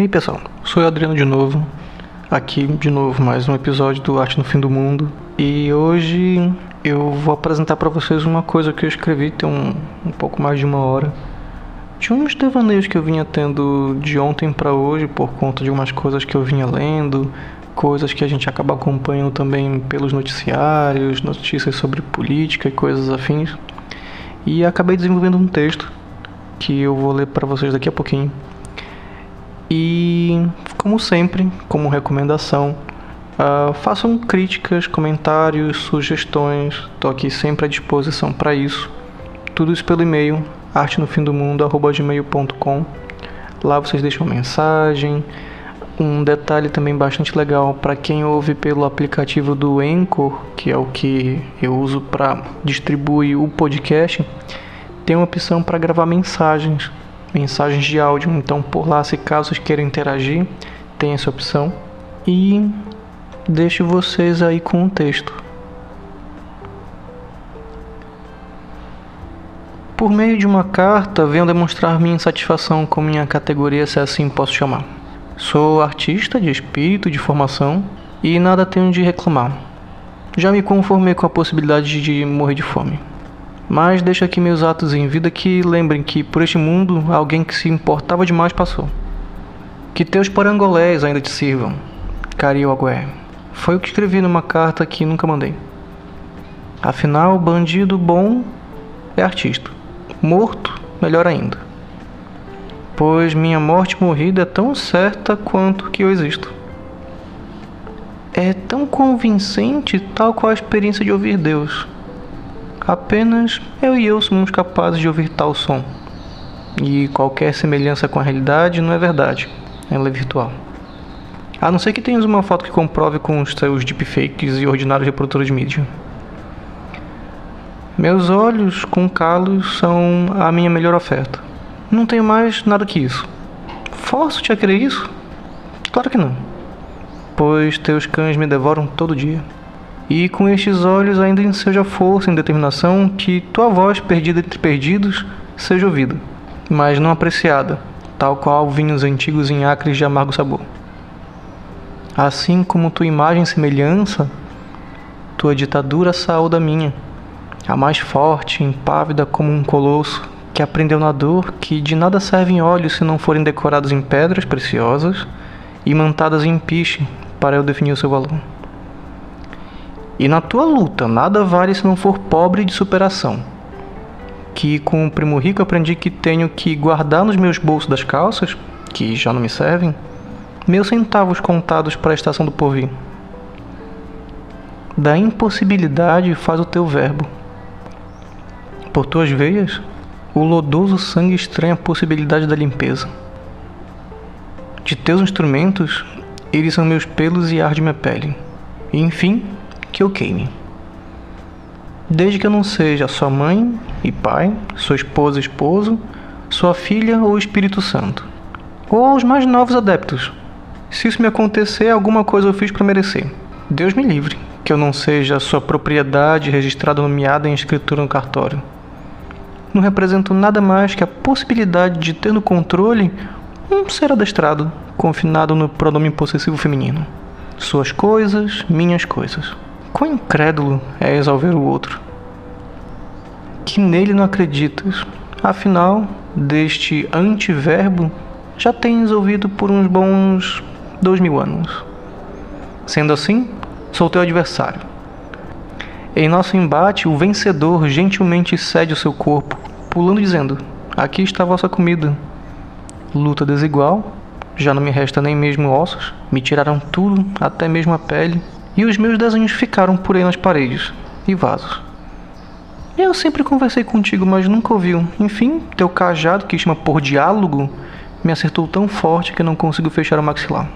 E aí pessoal, sou o Adriano de novo, aqui de novo mais um episódio do Arte no Fim do Mundo e hoje eu vou apresentar para vocês uma coisa que eu escrevi tem um, um pouco mais de uma hora de uns devaneios que eu vinha tendo de ontem para hoje por conta de umas coisas que eu vinha lendo, coisas que a gente acaba acompanhando também pelos noticiários, notícias sobre política e coisas afins. E acabei desenvolvendo um texto que eu vou ler para vocês daqui a pouquinho. E, como sempre, como recomendação, uh, façam críticas, comentários, sugestões. Estou aqui sempre à disposição para isso. Tudo isso pelo e-mail artenofindomundo@gmail.com. Lá vocês deixam mensagem. Um detalhe também bastante legal para quem ouve pelo aplicativo do Anchor, que é o que eu uso para distribuir o podcast, tem uma opção para gravar mensagens mensagens de áudio. Então, por lá, se caso queiram interagir, tem essa opção. E deixo vocês aí com o texto. Por meio de uma carta, venho demonstrar minha insatisfação com minha categoria, se assim posso chamar. Sou artista de espírito, de formação, e nada tenho de reclamar. Já me conformei com a possibilidade de morrer de fome. Mas deixo aqui meus atos em vida que lembrem que por este mundo alguém que se importava demais passou. Que teus parangolés ainda te sirvam. Cariogué. Foi o que escrevi numa carta que nunca mandei. Afinal, bandido bom é artista. Morto, melhor ainda. Pois minha morte morrida é tão certa quanto que eu existo. É tão convincente tal qual a experiência de ouvir Deus. Apenas eu e eu somos capazes de ouvir tal som. E qualquer semelhança com a realidade não é verdade, ela é virtual. A não ser que tenhas uma foto que comprove com os seus deepfakes e ordinários reprodutores de mídia. Meus olhos com calos são a minha melhor oferta. Não tenho mais nada que isso. Forço-te a crer isso? Claro que não. Pois teus cães me devoram todo dia e com estes olhos ainda enseja força e determinação que tua voz perdida entre perdidos seja ouvida, mas não apreciada, tal qual vinhos antigos em acres de amargo sabor. Assim como tua imagem e semelhança, tua ditadura saúda minha, a mais forte, impávida como um colosso, que aprendeu na dor que de nada servem olhos se não forem decorados em pedras preciosas e mantadas em piche para eu definir o seu valor. E na tua luta, nada vale se não for pobre de superação. Que com o primo rico aprendi que tenho que guardar nos meus bolsos das calças, que já não me servem, meus centavos contados para a estação do porvir. Da impossibilidade faz o teu verbo. Por tuas veias, o lodoso sangue estranha a possibilidade da limpeza. De teus instrumentos, eles são meus pelos e arde minha pele. E enfim, que eu queime. Desde que eu não seja sua mãe e pai, sua esposa e esposo, sua filha ou Espírito Santo. Ou aos mais novos adeptos. Se isso me acontecer, alguma coisa eu fiz para merecer. Deus me livre, que eu não seja sua propriedade registrada nomeada em escritura no cartório. Não represento nada mais que a possibilidade de ter no controle um ser adestrado, confinado no pronome possessivo feminino. Suas coisas, minhas coisas. Quão incrédulo é exalver o outro? Que nele não acreditas. Afinal, deste antiverbo já tens ouvido por uns bons dois mil anos. Sendo assim, sou teu adversário. Em nosso embate, o vencedor gentilmente cede o seu corpo, pulando dizendo: Aqui está a vossa comida. Luta desigual, já não me resta nem mesmo ossos, me tiraram tudo, até mesmo a pele, e os meus desenhos ficaram por aí nas paredes e vasos. Eu sempre conversei contigo, mas nunca ouviu. Enfim, teu cajado, que chama por diálogo, me acertou tão forte que não consigo fechar o maxilar.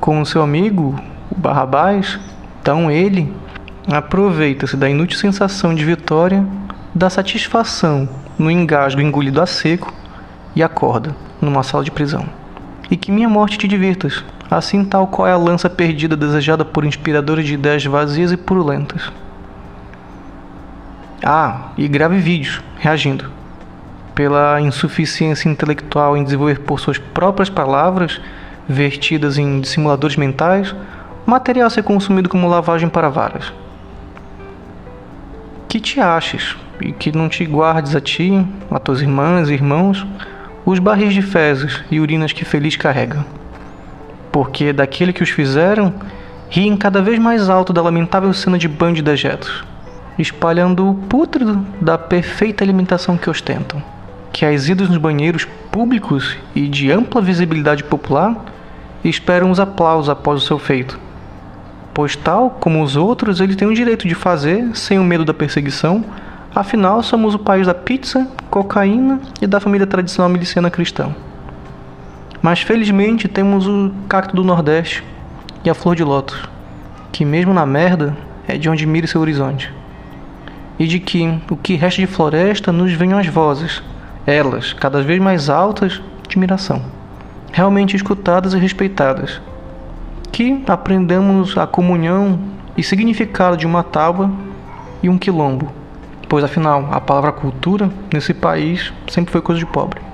Com o seu amigo, o Barrabás, então ele aproveita-se da inútil sensação de vitória, da satisfação no engasgo engolido a seco e acorda numa sala de prisão. E que minha morte te divirtas, assim tal qual é a lança perdida desejada por inspiradores de ideias vazias e purulentas. Ah, e grave vídeos, reagindo. pela insuficiência intelectual em desenvolver por suas próprias palavras, vertidas em dissimuladores mentais, material a ser consumido como lavagem para varas. Que te aches e que não te guardes a ti, a tuas irmãs e irmãos, os barris de fezes e urinas que feliz carrega. Porque daquele que os fizeram, riem cada vez mais alto da lamentável cena de banho de dejetos, espalhando o pútrido da perfeita alimentação que ostentam que as idas nos banheiros públicos e de ampla visibilidade popular esperam os aplausos após o seu feito. Pois, tal como os outros, ele tem o direito de fazer sem o medo da perseguição, afinal, somos o país da pizza, cocaína e da família tradicional miliciana cristã. Mas felizmente temos o cacto do Nordeste e a flor de lótus, que mesmo na merda é de onde mira seu horizonte. E de que o que resta de floresta nos venham as vozes, elas cada vez mais altas de admiração, realmente escutadas e respeitadas. Que aprendamos a comunhão e significado de uma tábua e um quilombo, pois afinal a palavra cultura nesse país sempre foi coisa de pobre.